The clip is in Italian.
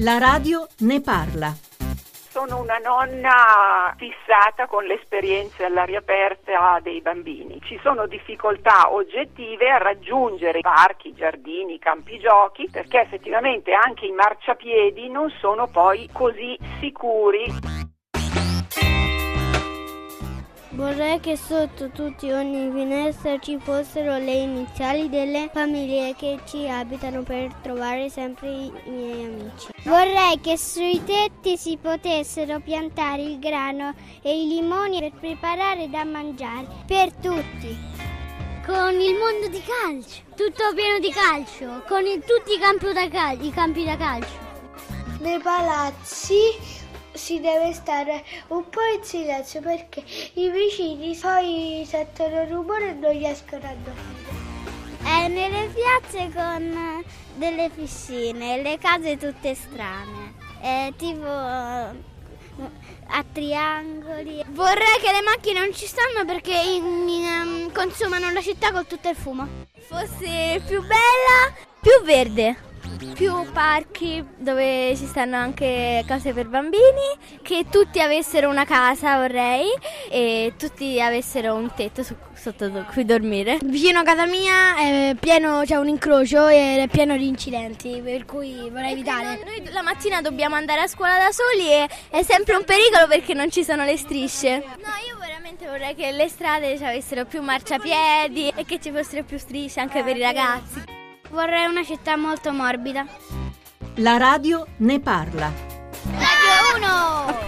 La radio ne parla. Sono una nonna fissata con le esperienze all'aria aperta dei bambini. Ci sono difficoltà oggettive a raggiungere parchi, giardini, campi giochi, perché effettivamente anche i marciapiedi non sono poi così sicuri. Vorrei che sotto tutti ogni finestra ci fossero le iniziali delle famiglie che ci abitano per trovare sempre i miei amici. Vorrei che sui tetti si potessero piantare il grano e i limoni per preparare da mangiare per tutti. Con il mondo di calcio, tutto pieno di calcio, con il, tutti i campi da, cal- i campi da calcio. Nei palazzi si deve stare un po' in silenzio perché i vicini poi sentono rumore e non riescono a dormire. È nelle piazze con delle piscine, le case tutte strane, è tipo a triangoli. Vorrei che le macchine non ci stanno perché in, in, um, consumano la città con tutto il fumo. Fosse più bella, più verde più parchi dove ci stanno anche cose per bambini, che tutti avessero una casa vorrei e tutti avessero un tetto su, sotto cui dormire. Vicino a casa mia è pieno, c'è un incrocio e è pieno di incidenti, per cui vorrei evitare. Noi, noi la mattina dobbiamo andare a scuola da soli e è sempre un pericolo perché non ci sono le strisce. No, io veramente vorrei che le strade avessero più marciapiedi e che ci fossero più strisce anche per i ragazzi. Vorrei una città molto morbida. La radio ne parla. Radio 1